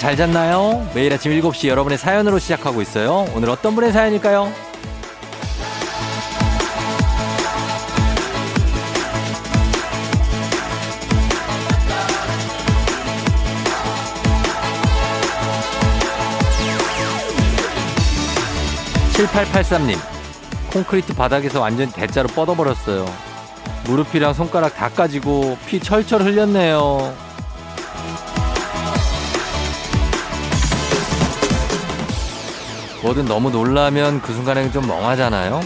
잘 잤나요? 매일 아침 7시 여러분의 사연으로 시작하고 있어요. 오늘 어떤 분의 사연일까요? 7883님, 콘크리트 바닥에서 완전 대자로 뻗어버렸어요. 무릎이랑 손가락 다 까지고 피 철철 흘렸네요. 뭐든 너무 놀라면 그 순간에는 좀 멍하잖아요.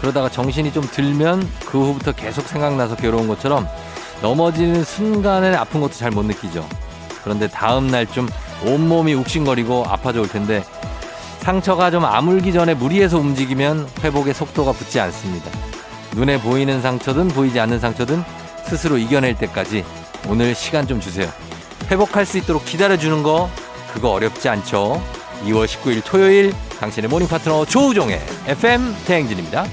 그러다가 정신이 좀 들면 그 후부터 계속 생각나서 괴로운 것처럼 넘어지는 순간에 아픈 것도 잘 못 느끼죠. 그런데 다음날 좀 온몸이 욱신거리고 아파져 올 텐데 상처가 좀 아물기 전에 무리해서 움직이면 회복의 속도가 붙지 않습니다. 눈에 보이는 상처든 보이지 않는 상처든 스스로 이겨낼 때까지 오늘 시간 좀 주세요. 회복할 수 있도록 기다려주는 거 그거 어렵지 않죠. 2월 19일 토요일 당신의 morning 파트너 조우종의 FM 대행진입니다.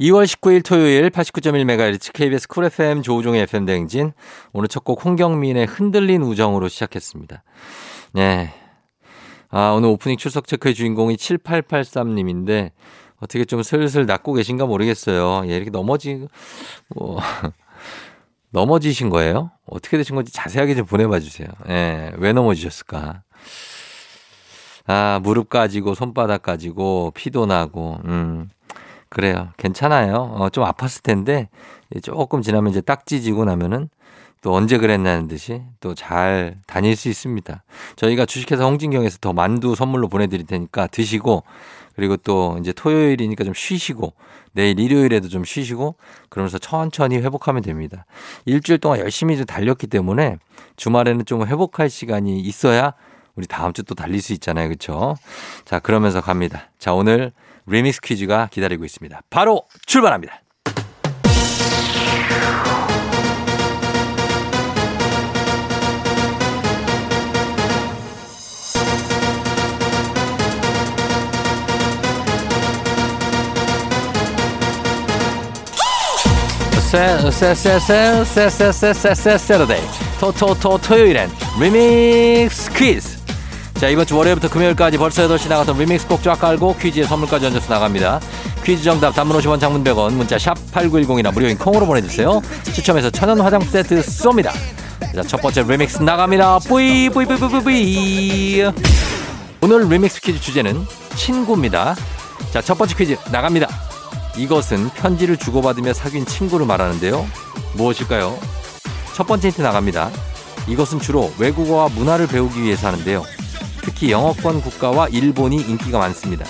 2월 19일 토요일 89.1MHz KBS 쿨 FM 조우종의 FM 대행진 오늘 첫 곡 홍경민의 흔들린 우정으로 시작했습니다. 네. 아, 오늘 오프닝 출석 체크의 주인공이 7883님인데 어떻게 좀 슬슬 낫고 계신가 모르겠어요. 예, 이렇게 넘어지, 뭐, 넘어지신 거예요? 어떻게 되신 건지 자세하게 좀 보내봐 주세요. 예, 왜 넘어지셨을까? 아, 무릎 까지고, 손바닥 까지고, 피도 나고, 음, 그래요. 괜찮아요. 어, 좀 아팠을 텐데, 조금 지나면 이제 딱 찢어지고 나면은 또 언제 그랬냐는 듯이 또 잘 다닐 수 있습니다. 저희가 주식회사 홍진경에서 더 만두 선물로 보내드릴 테니까 드시고 그리고 또 이제 토요일이니까 좀 쉬시고 내일 일요일에도 좀 쉬시고 그러면서 천천히 회복하면 됩니다. 일주일 동안 열심히 좀 달렸기 때문에 주말에는 좀 회복할 시간이 있어야 우리 다음 주 또 달릴 수 있잖아요. 그렇죠? 자, 그러면서 갑니다. 자, 오늘 리믹스 퀴즈가 기다리고 있습니다. 바로 출발합니다. 세세세세세세세세세세데이 토토토 토요일엔 리믹스 퀴즈 자 이번 주 월요일부터 금요일까지 벌써 8시 나갔던 리믹스 곡쫙 깔고 퀴즈에 선물까지 얹어서 나갑니다 퀴즈 정답 단문 50원 장문 100원 문자 샵 8910이나 무료인 콩으로 보내주세요 추첨해서 천연 화장품 세트 쏩니다 자 첫 번째 리믹스 나갑니다 뿌이 뿌이 뿌이 뿌이 뿌이 오늘 리믹스 퀴즈 주제는 친구입니다 자 첫 번째 퀴즈 나갑니다 이것은 편지를 주고받으며 사귄 친구를 말하는데요. 무엇일까요? 첫 번째 힌트 나갑니다. 이것은 주로 외국어와 문화를 배우기 위해서 하는데요. 특히 영어권 국가와 일본이 인기가 많습니다.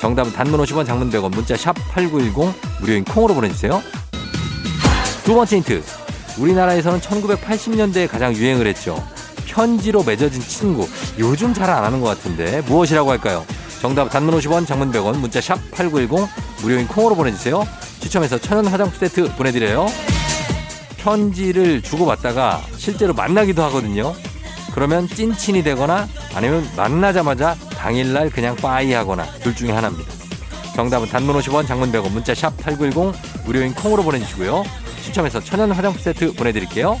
정답은 단문 50원 장문 100원 문자 샵 8910 무료인 콩으로 보내주세요. 두 번째 힌트. 우리나라에서는 1980년대에 가장 유행을 했죠. 편지로 맺어진 친구. 요즘 잘 안 하는 것 같은데 무엇이라고 할까요? 정답 단문 50원 장문 100원 문자 샵 8910 무료인 콩으로 보내주세요. 추첨해서 천연 화장품 세트 보내드려요. 편지를 주고받다가 실제로 만나기도 하거든요. 그러면 찐친이 되거나 아니면 만나자마자 당일날 그냥 빠이 하거나 둘 중에 하나입니다. 정답은 단문 50원 장문 100원 문자 샵 8910 무료인 콩으로 보내주시고요. 추첨해서 천연 화장품 세트 보내드릴게요.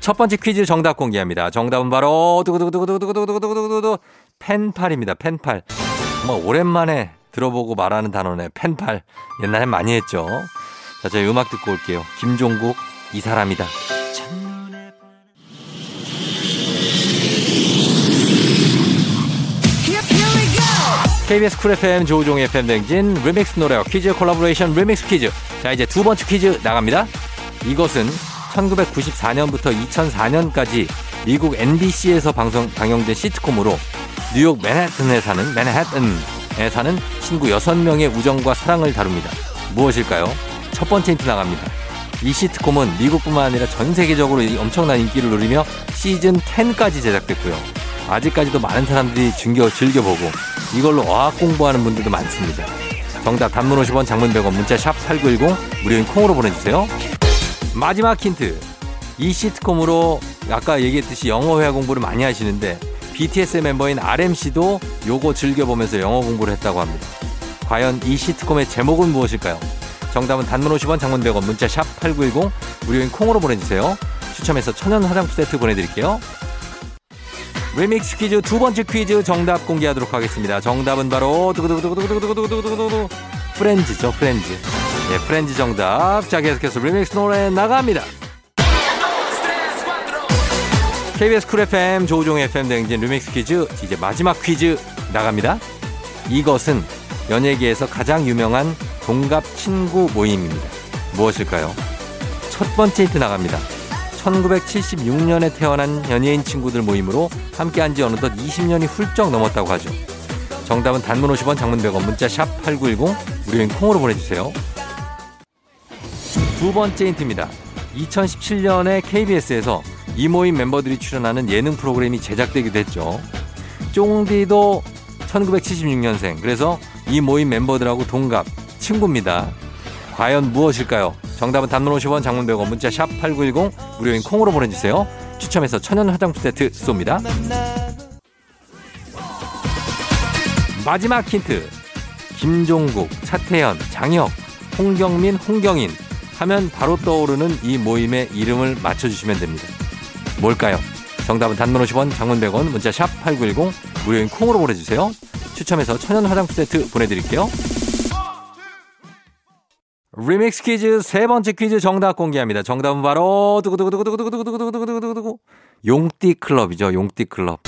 첫 번째 퀴즈 정답 공개합니다. 정답은 바로 두구두구두구두구두구두구두구두구 펜팔입니다. 펜팔. 정말 오랜만에 들어보고 말하는 단어네. 펜팔. 옛날에 많이 했죠. 자, 저희 음악 듣고 올게요. 김종국 이 사람이다. KBS 쿨 FM 조우종의 FM 댕진 리믹스 노래와 퀴즈 콜라보레이션 리믹스 퀴즈. 자, 이제 두 번째 퀴즈 나갑니다. 이것은 1994년부터 2004년까지 미국 NBC에서 방송 방영된 시트콤으로 뉴욕 맨해튼에 사는 맨해튼에 사는 친구 6명의 우정과 사랑을 다룹니다. 무엇일까요? 첫 번째 힌트 나갑니다. 이 시트콤은 미국뿐만 아니라 전 세계적으로 엄청난 인기를 누리며 시즌 10까지 제작됐고요. 아직까지도 많은 사람들이 즐겨, 즐겨보고 이걸로 어학 공부하는 분들도 많습니다. 정답 단문 50원 장문 100원 문자 샵 8910 무료인 콩으로 보내주세요. 마지막 힌트. 이 시트콤으로 아까 얘기했듯이 영어 회화 공부를 많이 하시는데 BTS 멤버인 RMC도 요거 즐겨보면서 영어 공부를 했다고 합니다. 과연 이 시트콤의 제목은 무엇일까요? 정답은 단문 50원 장문 100원 문자 샵 8910 무료인 콩으로 보내주세요. 추첨해서 천연 화장품 세트 보내드릴게요. 리믹스 퀴즈 두 번째 퀴즈 정답 공개하도록 하겠습니다. 정답은 바로 두구두구두구두구두구두구두구두구 프렌즈죠 프렌즈. 예, 프렌즈 정답. 자 계속해서 리믹스 노래 나갑니다. KBS 쿨 FM 조우종 FM 대행진 리믹스 퀴즈 이제 마지막 퀴즈 나갑니다. 이것은 연예계에서 가장 유명한 동갑 친구 모임입니다. 무엇일까요? 첫 번째 힌트 나갑니다. 1976년에 태어난 연예인 친구들 모임으로 함께한 지 어느덧 20년이 훌쩍 넘었다고 하죠. 정답은 단문 50원, 장문 100원, 문자 샵 8910, 무료인 콩으로 보내주세요. 두 번째 힌트입니다. 2017년에 KBS에서 이 모임 멤버들이 출연하는 예능 프로그램이 제작되기도 했죠. 쫑디도 1976년생. 그래서 이 모임 멤버들하고 동갑, 친구입니다. 과연 무엇일까요? 정답은 단문 50원, 장문 100원, 문자 샵 8910, 무료인 콩으로 보내주세요. 추첨해서 천연 화장품 세트 쏩니다. 마지막 힌트. 김종국, 차태현, 장혁, 홍경민, 홍경인 하면 바로 떠오르는 이 모임의 이름을 맞춰주시면 됩니다. 뭘까요? 정답은 단문 50원, 장문 100원, 문자 샵 8910, 무료인 콩으로 보내주세요. 추첨해서 천연 화장품 세트 보내드릴게요. 리믹스 퀴즈 세 번째 퀴즈 정답 공개합니다. 정답은 바로 두구두구두구두구두구두구두구두구두구 용띠 클럽이죠. 용띠 클럽.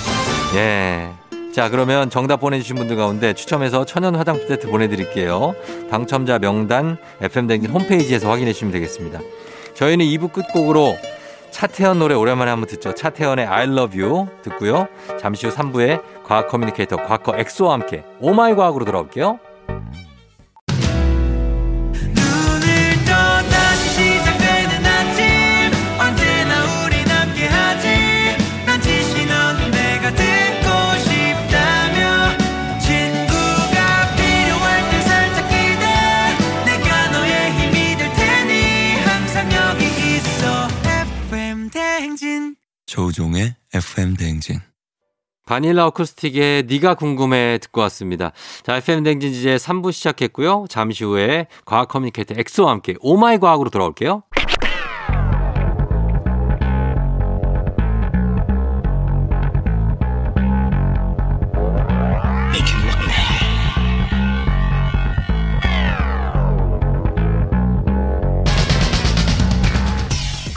예. 자, 그러면 정답 보내주신 분들 가운데 추첨해서 천연 화장품 세트 보내드릴게요. 당첨자 명단 FM댕진 홈페이지에서 확인해 주시면 되겠습니다. 저희는 2부 끝곡으로 차태현 노래 오랜만에 한번 듣죠. 차태현의 I love you 듣고요. 잠시 후 3부에 과학 커뮤니케이터 과커 엑소와 함께 오마이 과학으로 돌아올게요. 조우종의 FM 대행진. 바닐라 어쿠스틱의 네가 궁금해 듣고 왔습니다. 자, FM 대행진 이제 3부 시작했고요. 잠시 후에 과학 커뮤니케이터 엑소와 함께 오마이 과학으로 돌아올게요.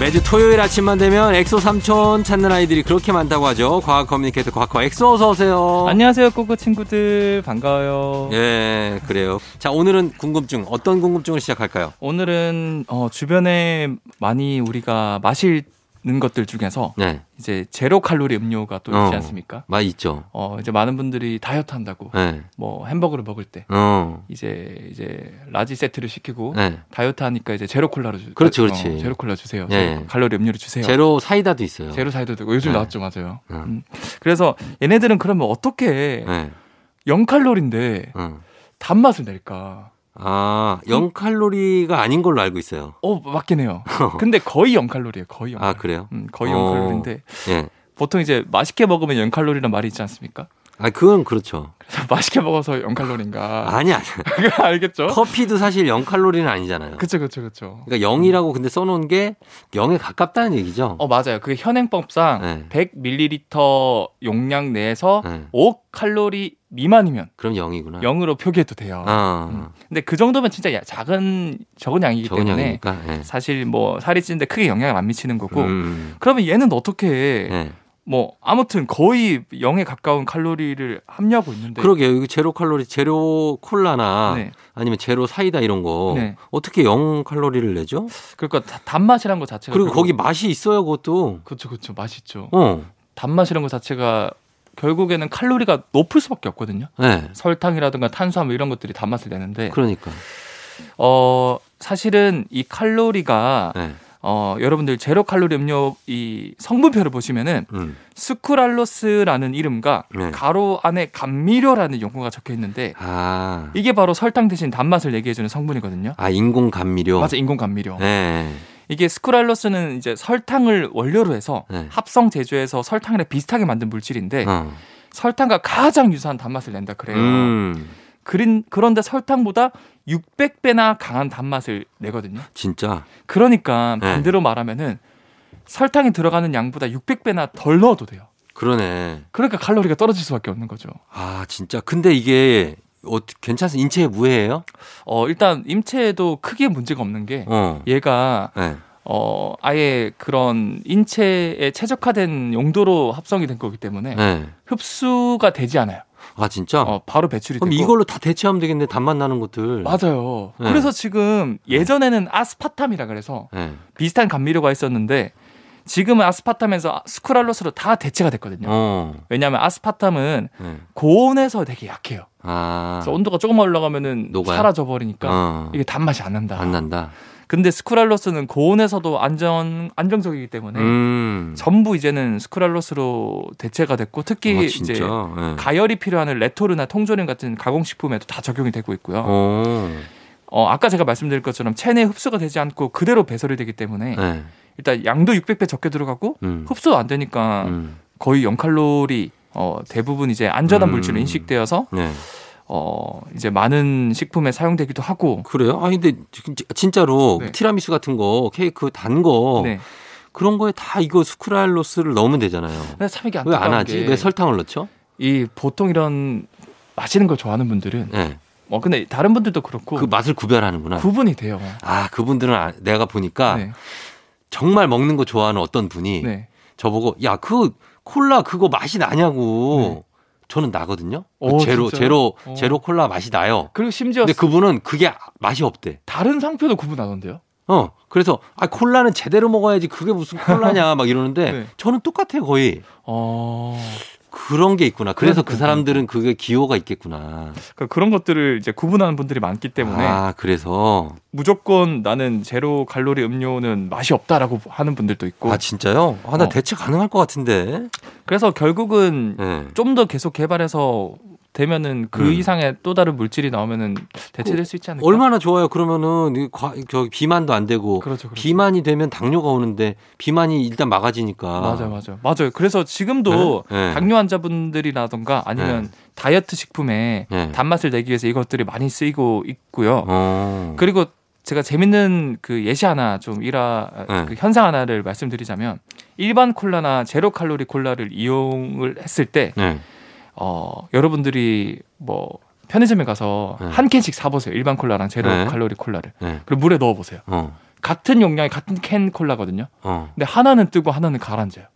매주 토요일 아침만 되면 엑소 삼촌 찾는 아이들이 그렇게 많다고 하죠. 과학 커뮤니케이터 과커 엑소 어서 오세요. 안녕하세요, 꼬꼬 친구들. 반가워요. 예, 그래요. 자, 오늘은 궁금증 어떤 궁금증을 시작할까요? 오늘은 어, 주변에 많이 우리가 마실 는 것들 중에서 네, 이제 제로 칼로리 음료가 또 어. 있지 않습니까? 많이 있죠. 어, 이제 많은 분들이 다이어트 한다고 네, 뭐 햄버거를 먹을 때 어, 이제 이제 라지 세트를 시키고 네. 다이어트 하니까 이제 제로 콜라를 주 그렇지, 어, 그렇지. 제로 콜라 주세요. 예, 예. 칼로리 음료를 주세요. 제로 사이다도 있어요. 제로 사이다도 되고 요즘 네. 나왔죠, 맞아요. 음. 음. 그래서 얘네들은 그러면 어떻게 네, 0칼로리인데 음. 단맛을 낼까? 아, 0칼로리가 아닌 걸로 알고 있어요. 어, 맞긴 해요. 근데 거의 0칼로리예요. 거의 0칼로리. 아, 그래요? 음, 거의 어. 0칼로리인데 예. 보통 이제 맛있게 먹으면 0칼로리란 말이 있지 않습니까? 아, 그건 그렇죠. 그래서 맛있게 먹어서 0칼로리인가? 아니, 아니. 알겠죠? 커피도 사실 0칼로리는 아니잖아요. 그쵸, 그쵸, 그쵸. 그러니까 0이라고 근데 써놓은 게 0에 가깝다는 얘기죠. 어, 맞아요. 그 현행법상 네. 100ml 용량 내에서 네. 5칼로리 미만이면 그럼 0이구나. 0으로 표기해도 돼요. 아, 음. 근데 그 정도면 진짜 야- 작은, 적은 양이기 적은 때문에. 예. 사실 뭐 살이 찌는데 크게 영향을 안 미치는 거고 음, 그러면 얘는 어떻게 해? 예. 뭐 아무튼 거의 0에 가까운 칼로리를 함유하고 있는데 그러게요. 제로 칼로리, 제로 콜라나 네. 아니면 제로 사이다 이런 거 네. 어떻게 0 칼로리를 내죠? 그러니까 다- 단맛이란 것 자체가 그리고 거기 맛이 있어요, 그것도. 그쵸 그쵸 맛있죠 어, 단맛이란 것 자체가 결국에는 칼로리가 높을 수밖에 없거든요 네. 설탕이라든가 탄수화물 이런 것들이 단맛을 내는데 그러니까. 어 사실은 이 칼로리가 네. 어 여러분들 제로 칼로리 음료 이 성분표를 보시면은 음, 스쿠랄로스라는 이름과 네. 가로 안에 감미료라는 용어가 적혀 있는데 아, 이게 바로 설탕 대신 단맛을 내게 해주는 성분이거든요. 아 인공 감미료. 맞아 인공 감미료. 네. 이게 스쿠랄로스는 이제 설탕을 원료로 해서 네. 합성 제조해서 설탕이랑 비슷하게 만든 물질인데 어. 설탕과 가장 유사한 단맛을 낸다 그래요. 음, 그린, 그런데 설탕보다 600배나 강한 단맛을 내거든요. 진짜. 그러니까 네. 반대로 말하면은 설탕이 들어가는 양보다 600배나 덜 넣어도 돼요. 그러네. 그러니까 칼로리가 떨어질 수밖에 없는 거죠. 아, 진짜. 근데 이게 어, 괜찮습니다. 인체에 무해예요? 어, 일단 임체에도 크게 문제가 없는 게 어. 얘가 네. 어, 아예 그런 인체에 최적화된 용도로 합성이 된 거기 때문에 네. 흡수가 되지 않아요. 아, 진짜? 어, 바로 배출이 그럼 되고. 이걸로 다 대체하면 되겠네. 단맛 나는 것들. 맞아요. 네. 그래서 지금 예전에는 아스파탐이라 그래서 네. 비슷한 감미료가 있었는데 지금은 아스파탐에서 스쿠랄로스로 다 대체가 됐거든요. 어. 왜냐하면 아스파탐은 네. 고온에서 되게 약해요. 아. 그래서 온도가 조금만 올라가면은 녹아요? 사라져 버리니까 어. 이게 단맛이 안 난다. 안 난다. 근데 스쿠랄로스는 고온에서도 안전 안정적이기 때문에 음. 전부 이제는 스쿠랄로스로 대체가 됐고 특히 어, 이제. 네. 가열이 필요한 레토르나 통조림 같은 가공식품에도 다 적용이 되고 있고요. 어. 어, 아까 제가 말씀드린 것처럼 체내에 흡수가 되지 않고 그대로 배설이 되기 때문에 네. 일단 양도 600배 적게 들어가고 음. 흡수가 안 되니까 음. 거의 0칼로리 어, 대부분 이제 안전한 음. 물질로 인식되어서 네. 어, 이제 많은 식품에 사용되기도 하고 그래요? 아 근데 진- 진짜로 네. 티라미수 같은 거, 케이크 단 거, 네. 그런 거에 다 이거 스크랄로스를 넣으면 되잖아요. 근데 참 이게 왜 안 하지? 게왜 설탕을 넣죠? 이 보통 이런 마시는 걸 좋아하는 분들은 네. 어 근데 다른 분들도 그렇고 그 맛을 구별하는구나. 구분이 돼요. 아, 그분들은 아- 내가 보니까 네. 정말 먹는 거 좋아하는 어떤 분이 네. 저보고 야, 그 콜라 그거 맛이 나냐고. 네. 저는 나거든요. 그 오, 제로 진짜요? 제로 어. 제로 콜라 맛이 나요. 그리고 심지어 근데 그분은 그게 맛이 없대. 다른 상표도 구분하던데요. 어. 그래서 아 콜라는 제대로 먹어야지 그게 무슨 콜라냐 막 이러는데 네. 저는 똑같아요 거의 어. 그런 게 있구나. 그래서 그. 사람들은 그게 기호가 있겠구나. 그러니까 그런 것들을 이제 구분하는 분들이 많기 때문에 아 그래서 무조건 나는 제로 칼로리 음료는 맛이 없다라고 하는 분들도 있고 아 진짜요? 아나 어. 대체 가능할 것 같은데. 그래서 결국은 네. 좀더 계속 개발해서 되면은 그 음. 이상의 또 다른 물질이 나오면은 대체될 수 있지 않을까? 얼마나 좋아요. 그러면은 이 과- 저 비만도 안 되고 그렇죠, 그렇죠. 비만이 되면 당뇨가 오는데 비만이 일단 막아지니까. 맞아요, 맞아요, 맞아요. 그래서 지금도 네, 네. 당뇨 환자분들이라던가 아니면 네. 다이어트 식품에 네. 단맛을 내기 위해서 이것들이 많이 쓰이고 있고요. 어. 그리고 제가 재밌는 그 예시 하나 좀 일화 네. 그 현상 하나를 말씀드리자면 일반 콜라나 제로 칼로리 콜라를 이용을 했을 때 네. 어, 여러분들이 뭐 편의점에 가서 네. 한 캔씩 사보세요. 일반 콜라랑 제로 네. 칼로리 콜라를. 네. 그리고 물에 넣어보세요. 어. 같은 용량의 같은 캔 콜라거든요. 어. 근데 하나는 뜨고 하나는 가라앉아요.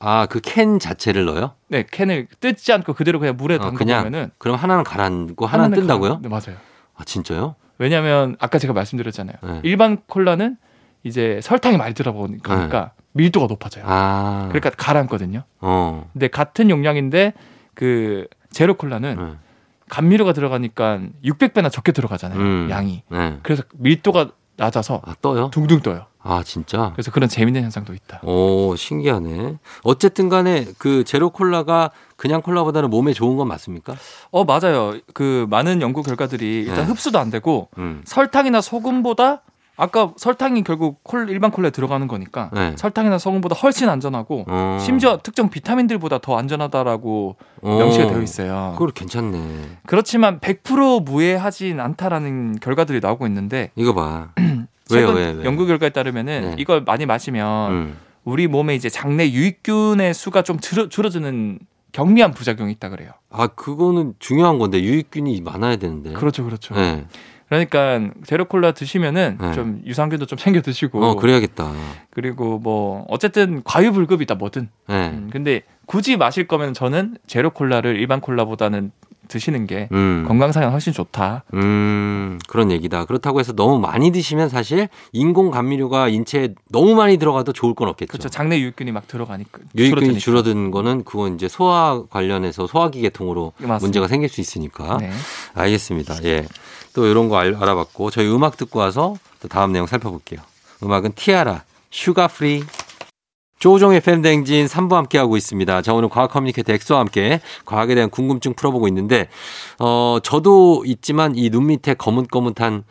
아, 그 캔 자체를 넣어요? 네, 캔을 뜯지 않고 그대로 그냥 물에 어, 담가 그냥 보면은 그럼 하나는 가라앉고 하나는 뜬다고요? 가라- 네, 맞아요. 아, 진짜요? 왜냐하면 아까 제가 말씀드렸잖아요. 네. 일반 콜라는 이제 설탕이 많이 들어보니까 밀도가 높아져요. 아. 그러니까 가라앉거든요. 어. 근데 같은 용량인데 그 제로 콜라는 네. 감미료가 들어가니까 600배나 적게 들어가잖아요. 음. 양이. 네. 그래서 밀도가 낮아서 아, 떠요? 둥둥 떠요. 아, 진짜? 그래서 그런 재밌는 현상도 있다. 오, 신기하네. 어쨌든 간에 그 제로 콜라가 그냥 콜라보다는 몸에 좋은 건 맞습니까? 어 맞아요. 그 많은 연구 결과들이 일단 네. 흡수도 안 되고 음. 설탕이나 소금보다 아까 설탕이 결국 콜 일반 콜라에 들어가는 거니까 네. 설탕이나 소금보다 훨씬 안전하고 어. 심지어 특정 비타민들보다 더 안전하다라고 어. 명시가 되어 있어요. 그걸 괜찮네. 그렇지만 100% 무해하진 않다라는 결과들이 나오고 있는데 이거 봐. 왜요, 최근 왜, 왜? 연구 결과에 따르면은 네. 이걸 많이 마시면 음. 우리 몸에 이제 장내 유익균의 수가 좀 줄어, 줄어드는 경미한 부작용이 있다 그래요. 아, 그거는 중요한 건데 유익균이 많아야 되는데. 그렇죠, 그렇죠. 네. 그러니까 제로 콜라 드시면은 네. 좀 유산균도 좀 챙겨 드시고 어, 그래야겠다. 그리고 뭐 어쨌든 과유불급이다 뭐든. 네. 음, 근데 굳이 마실 거면 저는 제로 콜라를 일반 콜라보다는 드시는 게 음. 건강상에 훨씬 좋다. 음, 그런 얘기다. 그렇다고 해서 너무 많이 드시면 사실 인공 감미료가 인체에 너무 많이 들어가도 좋을 건 없겠죠. 그렇죠. 장내 유익균이 막 들어가니까. 유익균이 줄어드니까. 줄어든 거는 그건 이제 소화 관련해서 소화기 계통으로. 문제가 생길 수 있으니까. 네. 알겠습니다. 예. 또 이런 거 알, 알아봤고 저희 음악 듣고 와서 또 다음 내용 살펴볼게요. 음악은 티아라, Sugar Free. 조우종의 팬댕진 3부 함께하고 있습니다. 자, 오늘 과학 커뮤니케이터 엑소와 함께 과학에 대한 궁금증 풀어보고 있는데, 어, 저도 있지만 이 눈 밑에 거뭇거뭇한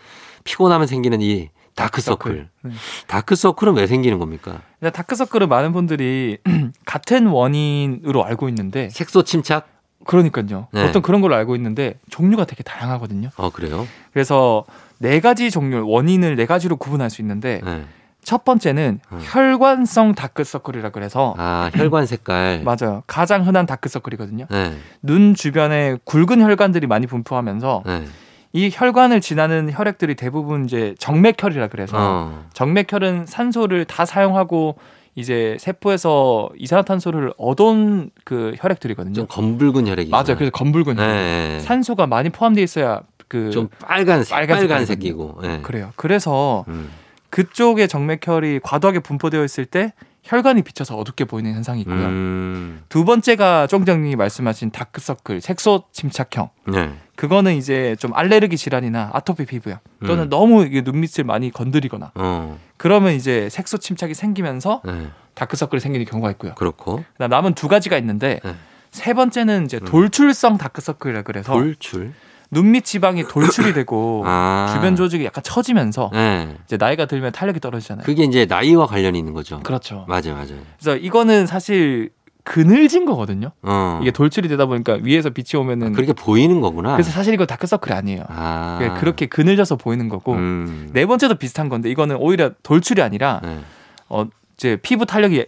피곤하면 생기는 이 다크서클. 네. 다크 서클은 왜 생기는 겁니까? 일단 다크서클은 많은 분들이 같은 원인으로 알고 있는데 색소 침착? 그러니까요. 네. 보통 그런 걸로 알고 있는데 종류가 되게 다양하거든요. 어, 그래요? 그래서 네 가지 종류 원인을 네 가지로 구분할 수 있는데 네. 첫 번째는 음. 혈관성 다크서클이라 그래서 아, 혈관 색깔. 맞아요. 가장 흔한 다크서클이거든요. 네. 눈 주변에 굵은 혈관들이 많이 분포하면서 네. 이 혈관을 지나는 혈액들이 대부분 이제 정맥혈이라 그래서 어. 정맥혈은 산소를 다 사용하고 이제 세포에서 이산화탄소를 얻은 그 혈액들이거든요. 좀 검붉은 혈액이. 맞아요. 그래서 검붉은 혈액. 네. 산소가 많이 포함되어 있어야 그 좀 빨간색, 빨간 빨간색이고. 네. 그래요. 그래서 음. 그쪽에 정맥혈이 과도하게 분포되어 있을 때 혈관이 비쳐서 어둡게 보이는 현상이 있고요. 음. 두 번째가 쫑정님이 말씀하신 다크서클, 색소 침착형. 네. 그거는 이제 좀 알레르기 질환이나 아토피 피부염 또는 음. 너무 이게 눈밑을 많이 건드리거나 어. 그러면 이제 색소 침착이 생기면서 네. 다크서클이 생기는 경우가 있고요. 그렇고. 그다음 남은 두 가지가 있는데 네. 세 번째는 이제 음. 돌출성 다크서클이라 그래서 돌출. 눈밑 지방이 돌출이 되고 아. 주변 조직이 약간 처지면서 네. 이제 나이가 들면 탄력이 떨어지잖아요. 그게 이제 나이와 관련이 있는 거죠. 그렇죠. 맞아요, 맞아요. 그래서 이거는 사실 그늘진 거거든요. 어. 이게 돌출이 되다 보니까 위에서 빛이 오면은 그렇게 보이는 거구나. 그래서 사실 이거 다크서클이 아니에요. 아. 그게 그렇게 그늘져서 보이는 거고 음. 네 번째도 비슷한 건데 이거는 오히려 돌출이 아니라 네. 어 이제 피부 탄력이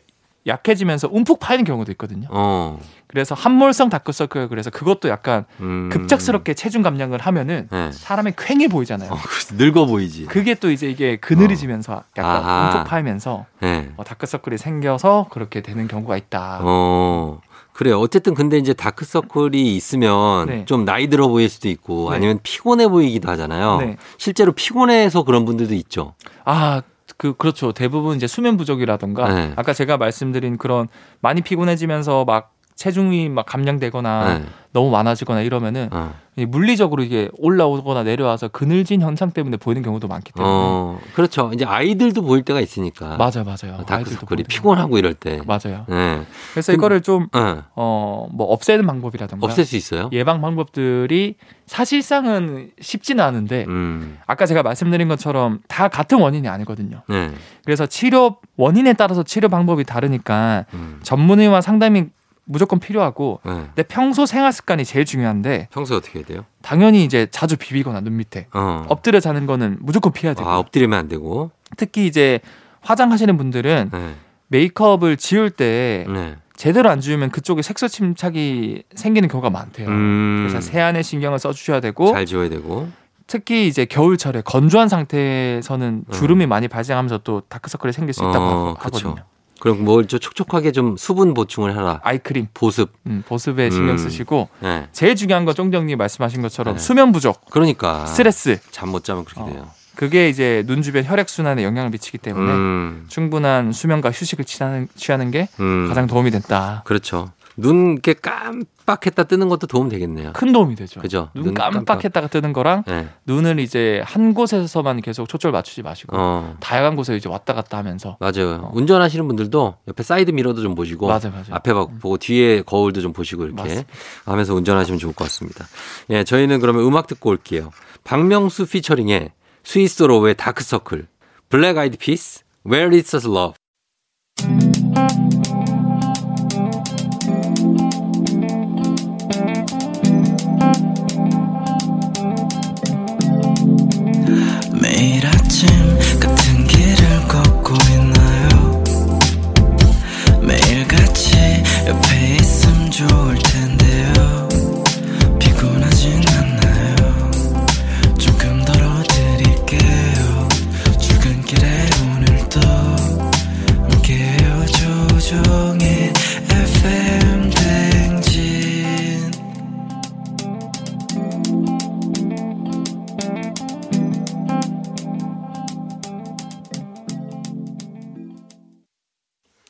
약해지면서 움푹 파이는 경우도 있거든요. 어. 그래서 함몰성 다크서클 그래서 그것도 약간 음. 급작스럽게 체중 감량을 하면은 네. 사람이 퀭해 보이잖아요. 어, 늙어 보이지. 그게 또 이제 이게 그늘이 지면서 약간 아하. 움푹 파이면서 네. 어, 다크서클이 생겨서 그렇게 되는 경우가 있다. 어. 그래요. 어쨌든 근데 이제 다크서클이 있으면 네. 좀 나이 들어 보일 수도 있고 네. 아니면 피곤해 보이기도 하잖아요. 네. 실제로 피곤해서 그런 분들도 있죠. 아, 그 그렇죠. 대부분 이제 수면 부족이라던가 네. 아까 제가 말씀드린 그런 많이 피곤해지면서 막 체중이 막 감량되거나 네. 너무 많아지거나 이러면은 어. 이 물리적으로 이게 올라오거나 내려와서 그늘진 현상 때문에 보이는 경우도 많기 때문에 어, 그렇죠. 이제 아이들도 보일 때가 있으니까. 맞아요, 맞아요. 다크서클이 피곤하고 이럴 때. 맞아요. 네. 그래서 근- 이거를 좀 어. 어, 뭐 없애는 방법이라던가 없앨 수 있어요? 예방 방법들이 사실상은 쉽지는 않은데 음. 아까 제가 말씀드린 것처럼 다 같은 원인이 아니거든요. 네. 그래서 치료 원인에 따라서 치료 방법이 다르니까 음. 전문의와 상담이 무조건 필요하고 네. 근데 평소 생활 습관이 제일 중요한데 평소에 어떻게 해야 돼요? 당연히 이제 자주 비비거나 눈 밑에 어. 엎드려 자는 거는 무조건 피해야 돼요. 아, 엎드리면 안 되고. 특히 이제 화장하시는 분들은 네. 메이크업을 지울 때 네. 제대로 안 지우면 그쪽에 색소 침착이 생기는 경우가 많대요. 음. 그래서 세안의 신경을 써주셔야 되고 잘 지워야 되고. 특히 이제 겨울철에 건조한 상태에서는 어. 주름이 많이 발생하면서 또 다크서클이 생길 수 있다고 어, 하- 하거든요. 그쵸. 그럼 뭘 좀 촉촉하게 좀 수분 보충을 해라. 아이크림, 보습. 음, 보습에 신경 음. 쓰시고 네. 제일 중요한 건 쫑정님 말씀하신 것처럼 네. 수면 부족, 그러니까 스트레스 잠 못 자면 그렇게 어, 돼요. 그게 이제 눈 주변 혈액 순환에 영향을 미치기 때문에 음, 충분한 수면과 휴식을 취하는, 취하는 게 음. 가장 도움이 된다. 그렇죠. 눈 이렇게 깜빡했다 뜨는 것도 도움 되겠네요. 큰 도움이 되죠. 그죠? 눈 눈 깜빡했다가 뜨는 거랑 네. 눈을 이제 한 곳에서만 계속 초점을 맞추지 마시고 어. 다양한 곳에 이제 왔다 갔다 하면서 맞아요. 어. 운전하시는 분들도 옆에 사이드 미러도 좀 보시고 맞아 맞아. 앞에 봐- 보고 뒤에 거울도 좀 보시고 이렇게 맞습니다. 하면서 운전하시면 좋을 것 같습니다. 예, 저희는 그러면 음악 듣고 올게요. 박명수 피처링의 스윗소로우의 다크서클, 블랙 아이드 피스, Where Is Love.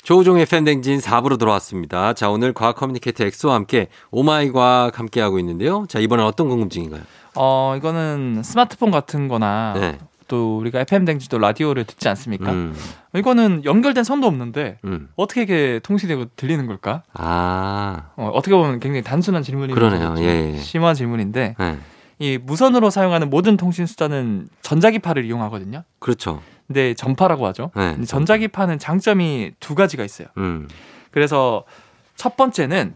조우종의 팬댕진 4부로 돌아왔습니다. 자, 오늘 과학 커뮤니케이터 엑소와 함께 오마이 과학 함께하고 있는데요. 자, 이번엔 어떤 궁금증인가요? 어 이거는 스마트폰 같은 거나 네. 또 우리가 FM 댕진도 라디오를 듣지 않습니까? 음, 이거는 연결된 선도 없는데 음. 어떻게 이게 통신되고 들리는 걸까? 아, 어, 어떻게 보면 굉장히 단순한 질문이 그러네요. 예, 예. 심한 질문인데 네. 이 무선으로 사용하는 모든 통신 수단은 전자기파를 이용하거든요. 그렇죠. 근데 전파라고 하죠. 네. 전자기파는 장점이 두 가지가 있어요. 음, 그래서 첫 번째는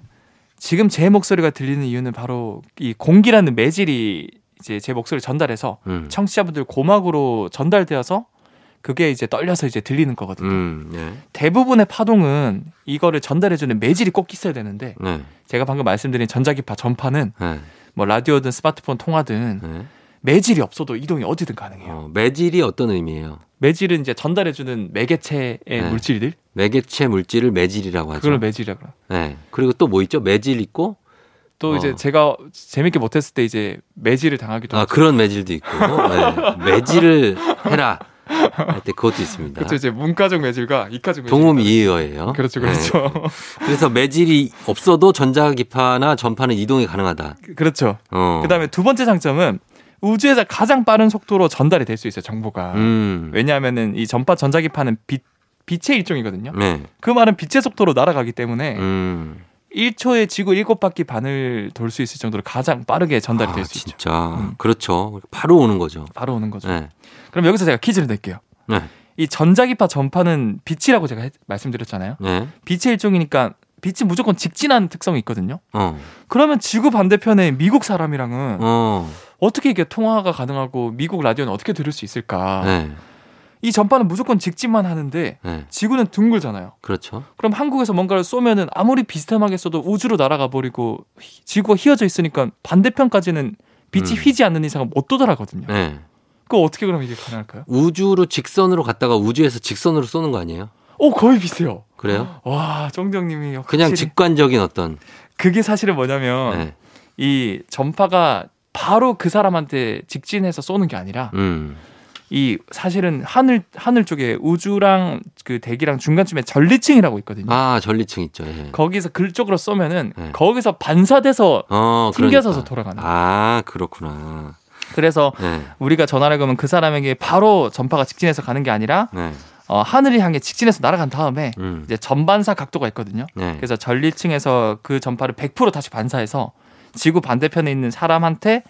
지금 제 목소리가 들리는 이유는 바로 이 공기라는 매질이 이제 제 목소리를 전달해서 음. 청취자분들 고막으로 전달되어서 그게 이제 떨려서 이제 들리는 거거든요. 음, 네. 대부분의 파동은 이거를 전달해주는 매질이 꼭 있어야 되는데 네. 제가 방금 말씀드린 전자기파 전파는 네. 뭐 라디오든 스마트폰 통화든 네. 매질이 없어도 이동이 어디든 가능해요. 어, 매질이 어떤 의미예요? 매질은 이제 전달해주는 매개체의 네. 물질들 매개체 물질을 매질이라고 하죠. 그걸 매질이라고. 네. 그리고 또 뭐 있죠? 매질 있고 또 어. 이제 제가 재밌게 못했을 때 이제 매질을 당하기도 아 하죠. 그런 매질도 있고 네. 매질을 해라 할 때 그것도 있습니다. 그렇죠. 이제 문과적 매질과 이과적 매질. 동음 이의어예요. 그렇죠, 네. 그렇죠. 그래서 매질이 없어도 전자기파나 전파는 이동이 가능하다. 그렇죠. 어. 그다음에 두 번째 장점은 우주에서 가장 빠른 속도로 전달이 될 수 있어요. 정보가. 음. 왜냐하면은 이 전파 전자기파는 빛 빛의 일종이거든요. 네. 그 말은 빛의 속도로 날아가기 때문에 음. 1초에 지구 7바퀴 반을 돌 수 있을 정도로 가장 빠르게 전달이 아, 될수 있죠. 진짜 음. 그렇죠. 바로 오는 거죠. 바로 오는 거죠. 네. 그럼 여기서 제가 퀴즈를 낼게요. 네. 이 전자기파 전파는 빛이라고 제가 했- 말씀드렸잖아요. 네. 빛의 일종이니까 빛이 무조건 직진하는 특성이 있거든요. 어. 그러면 지구 반대편에 미국 사람이랑은 어. 어떻게 이게 통화가 가능하고 미국 라디오는 어떻게 들을 수 있을까? 네. 이 전파는 무조건 직진만 하는데 네. 지구는 둥글잖아요. 그렇죠. 그럼 한국에서 뭔가를 쏘면은 아무리 비슷하게 써도 우주로 날아가 버리고 휘- 지구가 휘어져 있으니까 반대편까지는 빛이 음. 휘지 않는 이상은 못 도달하거든요. 네. 그거 어떻게 그럼 이게 가능할까요? 우주로 직선으로 갔다가 우주에서 직선으로 쏘는 거 아니에요? 오 거의 비슷해요. 그래요? 와 정정님이 그냥 직관적인 어떤 그게 사실은 뭐냐면 네. 이 전파가 바로 그 사람한테 직진해서 쏘는 게 아니라 음. 이 사실은 하늘 하늘 쪽에 우주랑 그 대기랑 중간쯤에 전리층이라고 있거든요. 아, 전리층 있죠. 예. 거기서 그쪽으로 쏘면은 네. 거기서 반사돼서 어, 튕겨져서 그러니까. 돌아가는. 아, 그렇구나. 그래서 네. 우리가 전화를 걸면 그 사람에게 바로 전파가 직진해서 가는 게 아니라 네. 어, 하늘을 향해 직진해서 날아간 다음에 음. 이제 전반사 각도가 있거든요. 네. 그래서 전리층에서 그 전파를 100% 다시 반사해서 지구 반대편에 있는 사람한테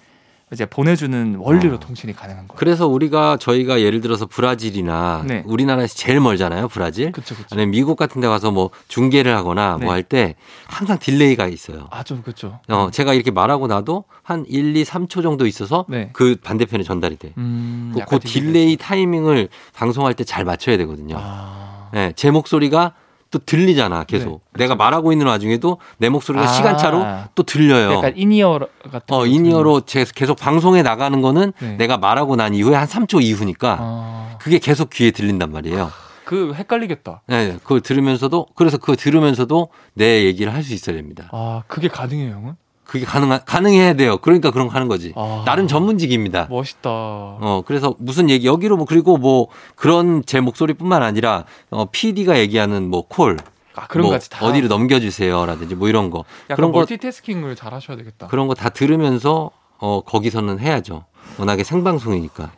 이제 보내주는 원리로 어. 통신이 가능한 거예요. 그래서 우리가 저희가 예를 들어서 브라질이나 네. 우리나라에서 제일 멀잖아요, 브라질. 그렇죠, 그렇죠. 아니면 미국 같은 데 가서 뭐 중계를 하거나 네. 뭐할 때 항상 딜레이가 있어요. 아, 좀 그렇죠. 어, 제가 이렇게 말하고 나도 한 1, 2, 3초 정도 있어서 네. 그 반대편에 전달이 돼. 음, 그, 그 딜레이 타이밍을 방송할 때 잘 맞춰야 되거든요. 아, 네, 제 목소리가 또 들리잖아, 계속. 내가 말하고 있는 와중에도 내 목소리가 네, 아. 시간차로 또 들려요. 약간 in-ear 같은 어, 거 in-ear로 제- 계속 방송에 나가는 거는 네. 내가 말하고 난 이후에 한 3초 이후니까 아, 그게 계속 귀에 들린단 말이에요. 그 헷갈리겠다. 네, 그걸 들으면서도 그래서 그거 들으면서도 내 얘기를 할 수 있어야 됩니다. 아, 그게 가능해요, 형은? 그게 가능 가능해야 돼요. 그러니까 그런 거 하는 거지. 아. 나름 전문직입니다. 멋있다. 어, 그래서 무슨 얘기, 여기로 뭐, 그리고 뭐, 그런 제 목소리뿐만 아니라, 어, PD가 얘기하는 뭐, 콜. 아, 그런 뭐거 같이 다. 어디로 넘겨주세요. 라든지 뭐 이런 거. 그런 거, 멀티태스킹을 잘 하셔야 되겠다. 그런 거 다 들으면서, 어, 거기서는 해야죠. 워낙에 생방송이니까.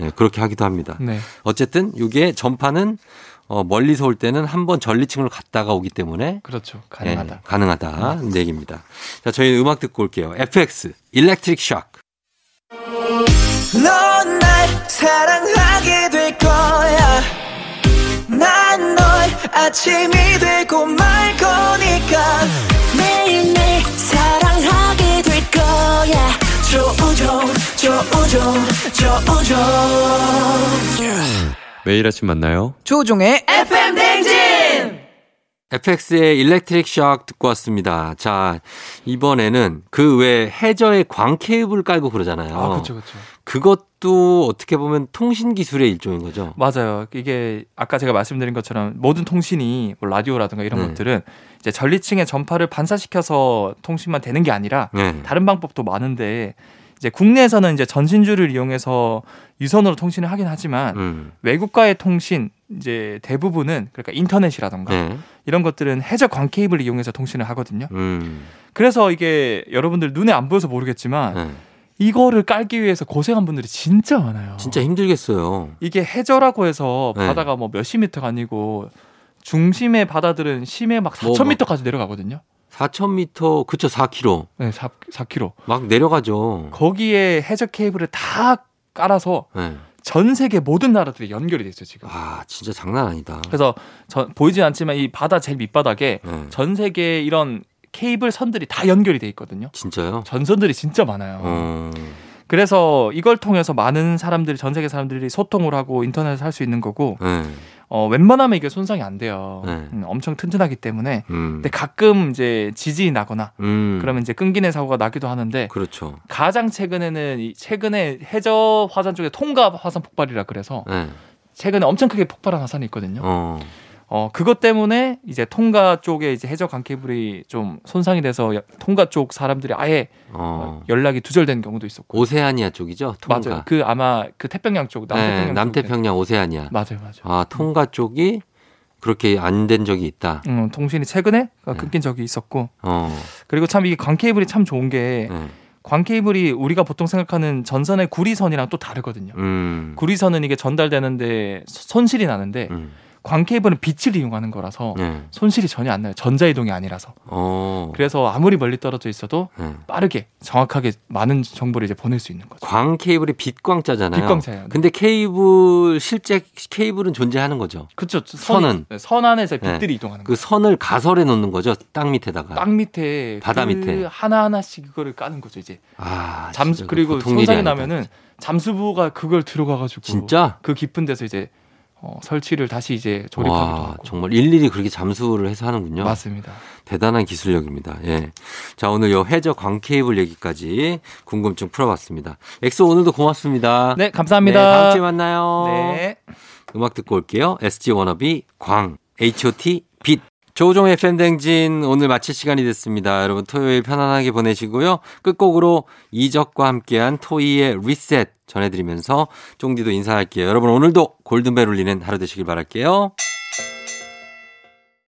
예, 그렇게 하기도 합니다. 네. 어쨌든, 이게 전파는, 어, 멀리서 올 때는 한 번 전리층을 갔다가 오기 때문에, 그렇죠. 가능하다. 예, 가능하다. 는 얘기입니다. 자, 저희 음악 듣고 올게요. FX, 일렉트릭 샥. 넌날 사랑하게 될 거야 난 널 아침이 되고 말 거니까 조우종 조우종 조우종 매일 아침 만나요. 조우종의 FM 댕진 FX의 일렉트릭 샥 듣고 왔습니다. 자, 이번에는 그 외 해저에 광 케이블 깔고 그러잖아요. 아, 그렇죠, 그렇죠. 그것도 어떻게 보면 통신 기술의 일종인 거죠. 맞아요. 이게 아까 제가 말씀드린 것처럼 모든 통신이 뭐 라디오라든가 이런 네. 것들은 이제 전리층의 전파를 반사시켜서 통신만 되는 게 아니라 네. 다른 방법도 많은데 이제 국내에서는 이제 전신주를 이용해서 유선으로 통신을 하긴 하지만 음. 외국과의 통신 이제 대부분은 그러니까 인터넷이라던가 네. 이런 것들은 해저 광 케이블을 이용해서 통신을 하거든요. 음. 그래서 이게 여러분들 눈에 안 보여서 모르겠지만 네. 이거를 깔기 위해서 고생한 분들이 진짜 많아요. 진짜 힘들겠어요. 이게 해저라고 해서 네. 바다가 뭐 몇십 미터가 아니고 중심의 바다들은 심해 막 뭐, 4천 뭐. 미터까지 내려가거든요. 4,000m, 그쵸, 4km. 네, 4, 4km. 막 내려가죠. 거기에 해저 케이블을 다 깔아서 네. 전 세계 모든 나라들이 연결이 됐어요 지금. 아, 진짜 장난 아니다. 그래서 저, 보이진 않지만 이 바다 제일 밑바닥에 네. 전 세계 이런 케이블 선들이 다 연결이 돼 있거든요. 진짜요? 전선들이 진짜 많아요. 어. 그래서 이걸 통해서 많은 사람들이 전 세계 사람들이 소통을 하고 인터넷을 할 수 있는 거고 네. 어, 웬만하면 이게 손상이 안 돼요. 네. 음, 엄청 튼튼하기 때문에. 음. 근데 가끔 이제 지진이 나거나 음. 그러면 이제 끊기는 사고가 나기도 하는데 그렇죠. 가장 최근에는 이 최근에 해저 화산 쪽에 통가 화산 폭발이라 그래서 네. 최근에 엄청 크게 폭발한 화산이 있거든요. 어. 어 그것 때문에 이제 통가 쪽에 이제 해저 관 케이블이 좀 손상이 돼서 여- 통가 쪽 사람들이 아예 어. 연락이 두절된 경우도 있었고 오세아니아 쪽이죠? 통가. 맞아요. 그 아마 그 태평양 쪽 남태평양 네, 쪽 남태평양 오세아니아. 맞아요, 맞아요. 아, 통가 쪽이 그렇게 안 된 적이 있다. 음, 통신이 최근에 네. 끊긴 적이 있었고 어. 그리고 참 이게 광 케이블이 참 좋은 게 네. 광 케이블이 우리가 보통 생각하는 전선의 구리선이랑 또 다르거든요. 음. 구리선은 이게 전달되는데 소- 손실이 나는데 음. 광 케이블은 빛을 이용하는 거라서 네. 손실이 전혀 안 나요. 전자 이동이 아니라서. 어. 그래서 아무리 멀리 떨어져 있어도 네. 빠르게 정확하게 많은 정보를 이제 보낼 수 있는 거죠. 광 케이블이 빛광자잖아요. 빛광자예요. 근데 케이블 실제 케이블은 존재하는 거죠. 그렇죠. 선은? 선, 선 안에서 네. 빛들이 이동하는 그 거죠. 선을 가설해 놓는 거죠. 땅 밑에다가. 땅 밑에 바다 그 밑에. 하나 하나씩 그거를 까는 거죠 이제. 아, 잠수 그리고 손상이. 나면은 잠수부가 그걸 들어가가지고 진짜? 그 깊은 데서 이제 어, 설치를 다시 이제 조립하기도 와, 하고. 정말 일일이 그렇게 잠수를 해서 하는군요. 맞습니다. 대단한 기술력입니다. 예. 자, 오늘 요 해저 광 케이블 얘기까지 궁금증 풀어봤습니다. 엑소 오늘도 고맙습니다. 네, 감사합니다. 네, 다음 주에 만나요. 네. 음악 듣고 올게요. SG 워너비 광 H.O.T. 빛 조종의 팬댕진 오늘 마칠 시간이 됐습니다. 여러분 토요일 편안하게 보내시고요. 끝곡으로 이적과 함께한 토이의 리셋 전해드리면서 쫑디도 인사할게요. 여러분 오늘도 골든벨 울리는 하루 되시길 바랄게요.